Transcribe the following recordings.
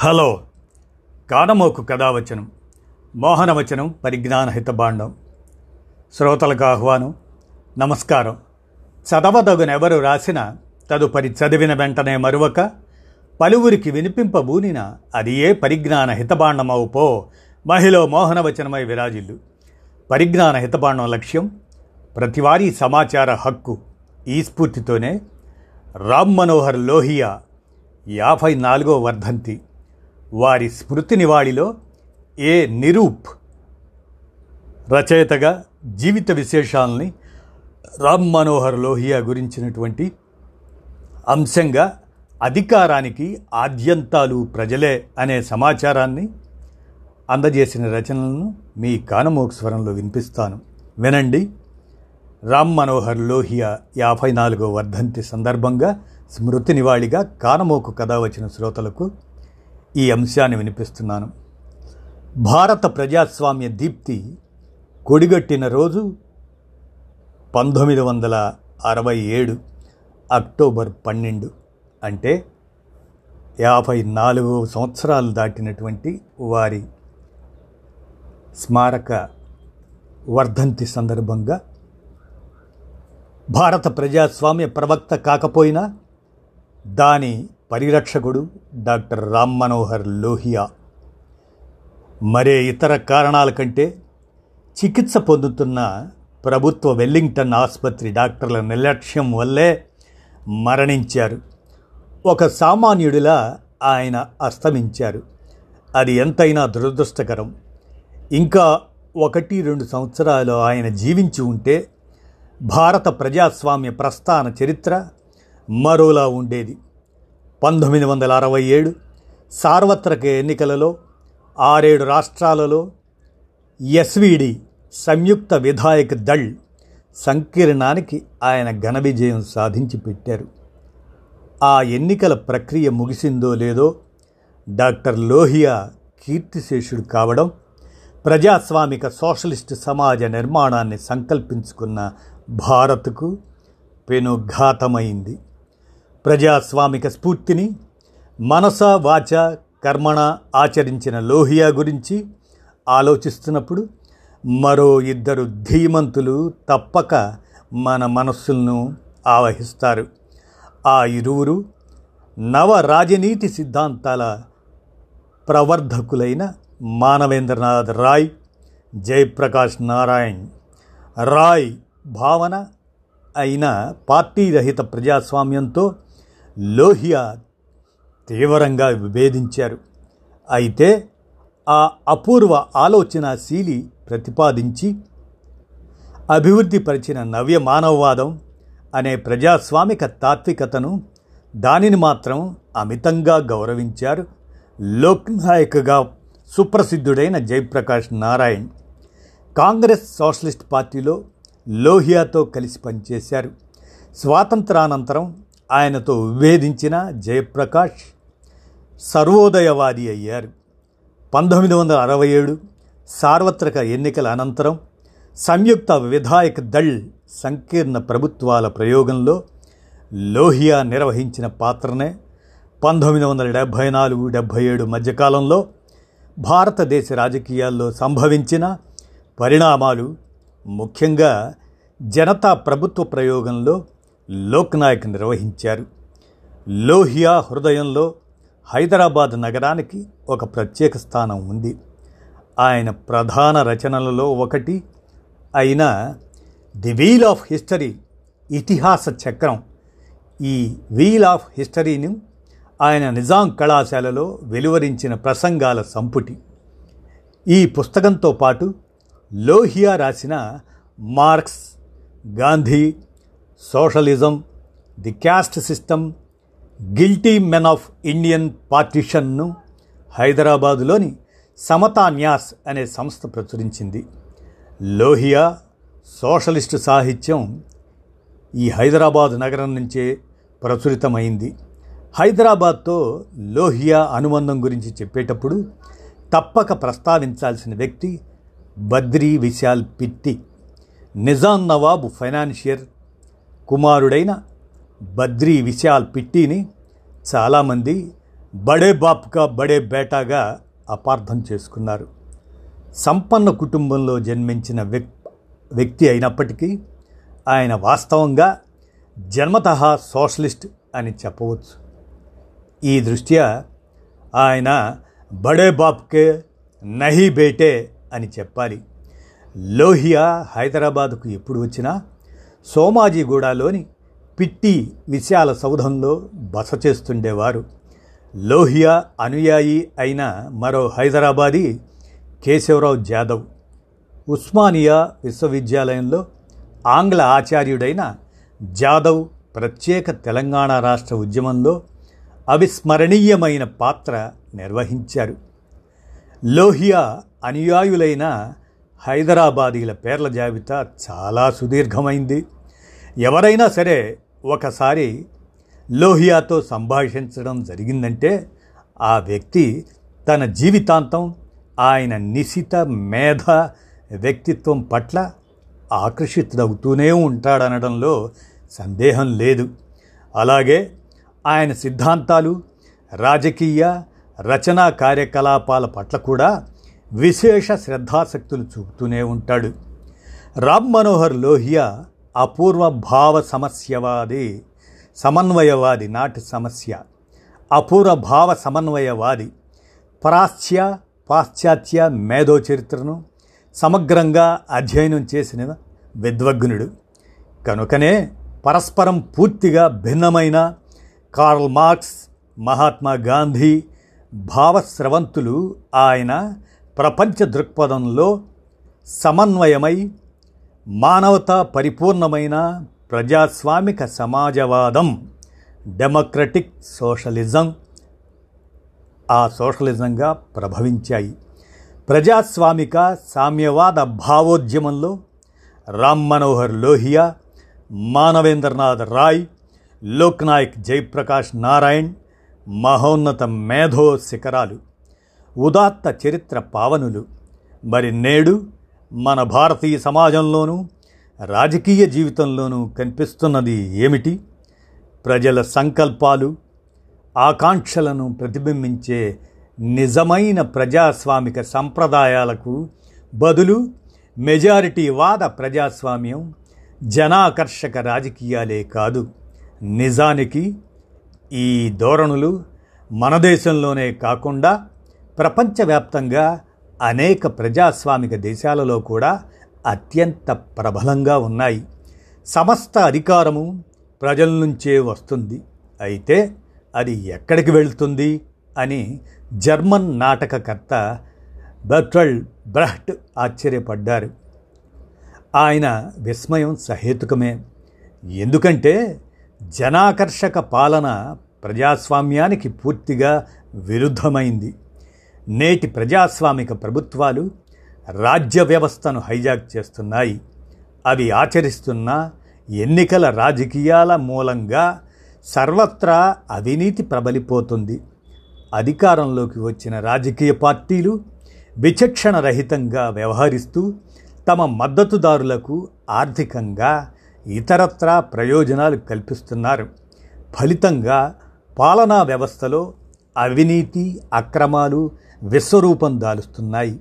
Hello. కానమోకు కథావచనం మోహనవచనం పరిజ్ఞాన హితబాండం శ్రోతలకు ఆహ్వానం నమస్కారం. చదవదగునెవరు రాసిన తదుపరి చదివిన వెంటనే మరువక పలువురికి వినిపింపబూనిన అది ఏ పరిజ్ఞాన హితబాండమవు పో మహిళ మోహనవచనమై విరాజిల్లు. పరిజ్ఞాన హితబాండం లక్ష్యం ప్రతివారీ సమాచార హక్కు ఈ స్ఫూర్తితోనే రామ్ మనోహర్ లోహియా యాభై నాలుగో వర్ధంతి. వారి స్మృతి నివాళిలో ఏ నిరూప్ రచయితగా జీవిత విశేషాలని రామ్ మనోహర్ లోహియా గురించినటువంటి అంశంగా అధికారానికి ఆద్యంతాలు ప్రజలే అనే సమాచారాన్ని అందజేసిన రచనలను మీ కానమోక్ స్వరంలో వినిపిస్తాను. వినండి. రామ్ మనోహర్ లోహియా యాభై నాలుగో వర్ధంతి సందర్భంగా స్మృతి నివాళిగా కానమోకు కథ వచ్చిన శ్రోతలకు ఈ అంశాన్ని వినిపిస్తున్నాను. భారత ప్రజాస్వామ్య దీప్తి కొడిగట్టిన రోజు పంతొమ్మిది వందల అరవై ఏడు అక్టోబర్ పన్నెండు అంటే యాభై నాలుగు సంవత్సరాలు దాటినటువంటి వారి స్మారక వర్ధంతి సందర్భంగా భారత ప్రజాస్వామ్య ప్రవక్త కాకపోయినా దాని పరిరక్షకుడు డాక్టర్ రామ్ మనోహర్ లోహియా. మరే ఇతర కారణాల కంటే చికిత్స పొందుతున్న ప్రభుత్వ వెల్లింగ్టన్ ఆసుపత్రి డాక్టర్ల నిర్లక్ష్యం వల్లే మరణించారు. ఒక సామాన్యుడిలా ఆయన అస్తమించారు. అది ఎంతైనా దురదృష్టకరం. ఇంకా ఒకటి రెండు సంవత్సరాలు ఆయన జీవించి ఉంటే భారత ప్రజాస్వామ్య ప్రస్థాన చరిత్ర మరోలా ఉండేది. పంతొమ్మిది వందల అరవై ఏడు సార్వత్రిక ఎన్నికలలో ఆరేడు రాష్ట్రాలలో ఎస్విడి సంయుక్త విధాయక దళ్ సంకీర్ణానికి ఆయన ఘన విజయం సాధించి పెట్టారు. ఆ ఎన్నికల ప్రక్రియ ముగిసిందో లేదో డాక్టర్ లోహియా కీర్తిశేషుడు కావడం ప్రజాస్వామిక సోషలిస్ట్ సమాజ నిర్మాణాన్ని సంకల్పించుకున్న భారత్కు పెనుఘాతమైంది. ప్రజాస్వామిక స్ఫూర్తిని మనస వాచ కర్మణ ఆచరించిన లోహియా గురించి ఆలోచిస్తున్నప్పుడు మరో ఇద్దరు ధీమంతులు తప్పక మన మనస్సులను ఆవహిస్తారు. ఆ ఇరువురు నవ రాజనీతి సిద్ధాంతాల ప్రవర్ధకులైన మానవేంద్రనాథ్ రాయ్ జయప్రకాష్ నారాయణ్. రాయ్ భావన అయిన పార్టీ రహిత ప్రజాస్వామ్యంతో లోహియా తీవ్రంగా విభేదించారు. అయితే ఆ అపూర్వ ఆలోచనశీలి ప్రతిపాదించి అభివృద్ధిపరిచిన నవ్య మానవవాదం అనే ప్రజాస్వామిక తాత్వికతను దానిని మాత్రం అమితంగా గౌరవించారు లోక్నాయకుగా సుప్రసిద్ధుడైన జయప్రకాష్ నారాయణ్. కాంగ్రెస్ సోషలిస్ట్ పార్టీలో లోహియాతో కలిసి పనిచేశారు. స్వాతంత్రానంతరం ఆయనతో విభేదించిన జయప్రకాష్ సర్వోదయవాది అయ్యారు. పంతొమ్మిది వందల అరవై ఏడు సార్వత్రిక ఎన్నికల అనంతరం సంయుక్త విధాయక దళ్ సంకీర్ణ ప్రభుత్వాల ప్రయోగంలో లోహియా నిర్వహించిన పాత్రనే పంతొమ్మిది వందల డెబ్భై నాలుగు డెబ్భై ఏడు మధ్యకాలంలో భారతదేశ రాజకీయాల్లో సంభవించిన పరిణామాలు ముఖ్యంగా జనతా ప్రభుత్వ ప్రయోగంలో లోక్నాయక్ నిర్వహించారు. లోహియా హృదయంలో హైదరాబాద్ నగరానికి ఒక ప్రత్యేక స్థానం ఉంది. ఆయన ప్రధాన రచనలలో ఒకటి అయిన ది వీల్ ఆఫ్ హిస్టరీ ఇతిహాస చక్రం. ఈ వీల్ ఆఫ్ హిస్టరీని ఆయన నిజాం కళాశాలలో వెలువరించిన ప్రసంగాల సంపుటి. ఈ పుస్తకంతో పాటు లోహియా రాసిన Marx Gandhi socialism the caste system guilty men of Indian పార్టిషన్ను హైదరాబాదులోని సమతా న్యాస్ అనే సంస్థ ప్రచురించింది. లోహియా సోషలిస్టు సాహిత్యం ఈ హైదరాబాద్ నగరం నుంచే ప్రచురితమైంది. హైదరాబాద్తో లోహియా అనుబంధం గురించి చెప్పేటప్పుడు తప్పక ప్రస్తావించాల్సిన వ్యక్తి బద్రీ విశాల్ పిట్టి. నిజాం నవాబు ఫైనాన్షియర్ కుమారుడైన బద్రీ విశాల్ పిట్టిని చాలామంది బడే బాప్కా బడే బేటాగా అపార్థం చేసుకున్నారు. సంపన్న కుటుంబంలో జన్మించిన వ్యక్తి అయినప్పటికీ ఆయన వాస్తవంగా జన్మత సోషలిస్ట్ అని చెప్పవచ్చు. ఈ దృష్ట్యా ఆయన బడే బాప్కే నహీ బేటే అని చెప్పాలి. లోహియా హైదరాబాదుకు ఎప్పుడు వచ్చినా సోమాజిగూడలోని పిట్టి విశాల సౌధంలో బస చేస్తుండేవారు. లోహియా అనుయాయి అయిన మరో హైదరాబాదీ కేశవరావు జాదవ్. ఉస్మానియా విశ్వవిద్యాలయంలో ఆంగ్ల ఆచార్యుడైన జాదవ్ ప్రత్యేక తెలంగాణ రాష్ట్ర ఉద్యమంలో అవిస్మరణీయమైన పాత్ర నిర్వహించారు. లోహియా అనుయాయులైన హైదరాబాదీల పేర్ల జాబితా చాలా సుదీర్ఘమైంది. ఎవరైనా సరే ఒకసారి లోహియాతో సంభాషించడం జరిగిందంటే ఆ వ్యక్తి తన జీవితాంతం ఆయన నిశిత మేధ వ్యక్తిత్వం పట్ల ఆకర్షితుడవుతూనే ఉంటాడనడంలో సందేహం లేదు. అలాగే ఆయన సిద్ధాంతాలు రాజకీయ రచనా కార్యకలాపాల పట్ల కూడా విశేష శ్రద్ధాశక్తులు చూపుతూనే ఉంటాడు. రామ్ మనోహర్ లోహియా అపూర్వ భావ సమస్యవాది సమన్వయవాది నాటి సమస్య. అపూర్వ భావ సమన్వయవాది ప్రాచ్య పాశ్చాత్య మేధో చరిత్రను సమగ్రంగా అధ్యయనం చేసిన విద్వగ్నుడు. కనుకనే పరస్పరం పూర్తిగా భిన్నమైన కార్ల్ మార్క్స్ మహాత్మా గాంధీ భావస్రవంతులు ఆయన ప్రపంచ దృక్పథంలో సమన్వయమై మానవతా పరిపూర్ణమైన ప్రజాస్వామిక సమాజవాదం డెమోక్రటిక్ సోషలిజం ఆ సోషలిజంగా ప్రభవించాయి. ప్రజాస్వామిక సామ్యవాద భావోద్యమంలో రామ్ మనోహర్ లోహియా మానవేంద్రనాథ్ రాయ్ లోక్నాయక్ జయప్రకాష్ నారాయణ్ మహోన్నత మేధో శిఖరాలు ఉదాత్త చరిత్ర పావనులు మరి నేడు మన భారతీయ సమాజంలోనూ రాజకీయ జీవితంలోనూ కనిపిస్తున్నది ఏమిటి? ప్రజల సంకల్పాలు ఆకాంక్షలను ప్రతిబింబించే నిజమైన ప్రజాస్వామిక సంప్రదాయాలకు బదులు మెజారిటీవాద ప్రజాస్వామ్యం జనాకర్షక రాజకీయాలే కాదు. నిజానికి ఈ ధోరణులు మన దేశంలోనే కాకుండా ప్రపంచవ్యాప్తంగా అనేక ప్రజాస్వామిక దేశాలలో కూడా అత్యంత ప్రబలంగా ఉన్నాయి. సమస్త అధికారము ప్రజల నుంచే వస్తుంది. అయితే అది ఎక్కడికి వెళుతుంది అని జర్మన్ నాటకకర్త బర్ట్రల్డ్ బ్రహ్ట్ ఆశ్చర్యపడ్డారు. ఆయన విస్మయం సహేతుకమే. ఎందుకంటే జనాకర్షక పాలన ప్రజాస్వామ్యానికి పూర్తిగా విరుద్ధమైంది. నేటి ప్రజాస్వామిక ప్రభుత్వాలు రాజ్య వ్యవస్థను హైజాక్ చేస్తున్నాయి. అవి ఆచరిస్తున్న ఎన్నికల రాజకీయాల మూలంగా సర్వత్రా అవినీతి ప్రబలిపోతుంది. అధికారంలోకి వచ్చిన రాజకీయ పార్టీలు విచక్షణ రహితంగా వ్యవహరిస్తూ తమ మద్దతుదారులకు ఆర్థికంగా ఇతరత్రా ప్రయోజనాలు కల్పిస్తున్నారు. ఫలితంగా పాలనా వ్యవస్థలో అవినీతి అక్రమాలు విశ్వరూపం దాలుస్తున్నాయి.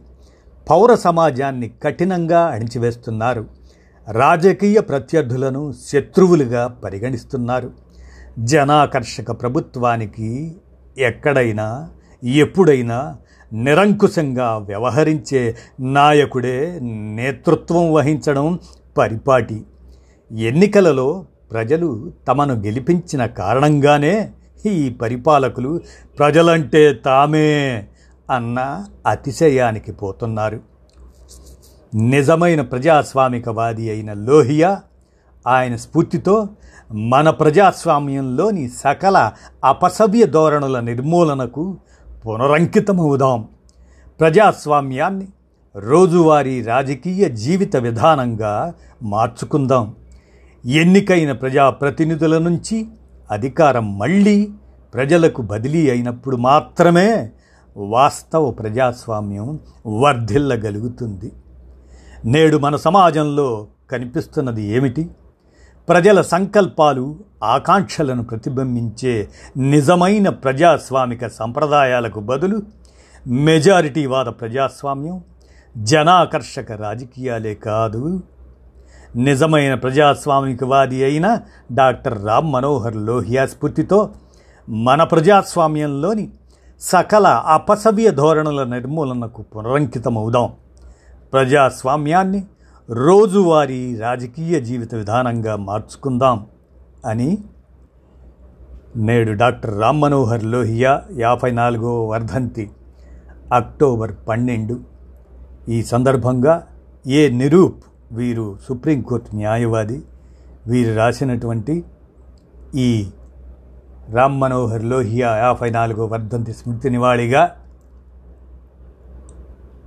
పౌర సమాజాన్ని కఠినంగా అణిచివేస్తున్నారు. రాజకీయ ప్రత్యర్థులను శత్రువులుగా పరిగణిస్తున్నారు. జనాకర్షక ప్రభుత్వానికి ఎక్కడైనా ఎప్పుడైనా నిరంకుశంగా వ్యవహరించే నాయకుడే నేతృత్వం వహించడం పరిపాటి. ఎన్నికలలో ప్రజలు తమను గెలిపించిన కారణంగానే ఈ పరిపాలకులు ప్రజలంటే తామే అన్న అతిశయానికి పోతున్నారు. నిజమైన ప్రజాస్వామికవాది అయిన లోహియా ఆయన స్ఫూర్తితో మన ప్రజాస్వామ్యంలోని సకల అపసవ్య ధోరణుల నిర్మూలనకు పునరంకితమవుదాం. ప్రజాస్వామ్యాన్ని రోజువారీ రాజకీయ జీవిత విధానంగా మార్చుకుందాం. ఎన్నికైన ప్రజాప్రతినిధుల నుంచి అధికారం మళ్ళీ ప్రజలకు బదిలీ అయినప్పుడు మాత్రమే వాస్తవ ప్రజాస్వామ్యం వర్ధిల్లగలుగుతుంది. నేడు మన సమాజంలో కనిపిస్తున్నది ఏమిటి? ప్రజల సంకల్పాలు ఆకాంక్షలను ప్రతిబింబించే నిజమైన ప్రజాస్వామిక సంప్రదాయాలకు బదులు మెజారిటీవాద ప్రజాస్వామ్యం జనాకర్షక రాజకీయాలే కాదు. నిజమైన ప్రజాస్వామికవాది అయిన డాక్టర్ రామ్ మనోహర్ లోహియా స్ఫూర్తితో మన ప్రజాస్వామ్యంలోని సకల అపసవ్య ధోరణుల నిర్మూలనకు పునరంకితమవుదాం. ప్రజాస్వామ్యాన్ని రోజువారీ రాజకీయ జీవిత విధానంగా మార్చుకుందాం అని నేడు డాక్టర్ రామ్ మనోహర్ లోహియా యాభై నాలుగో వర్ధంతి అక్టోబర్ పన్నెండు. ఈ సందర్భంగా ఏ నిరూప్ వీరు సుప్రీంకోర్టు న్యాయవాది వీరు రాసినటువంటి ఈ రామ్ మనోహర్ లోహియా యాభై నాలుగో వర్ధంతి స్మృతి నివాళిగా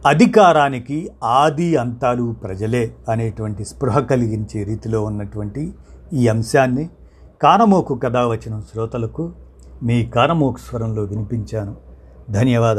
అధికారానికి ఆది అంతాలు ప్రజలే అనేటువంటి స్పృహ కలిగించే రీతిలో ఉన్నటువంటి ఈ అంశాన్ని కానమోకు కథ వచ్చిన శ్రోతలకు మీ కానమోకు స్వరంలో వినిపించాను. ధన్యవాదాలు.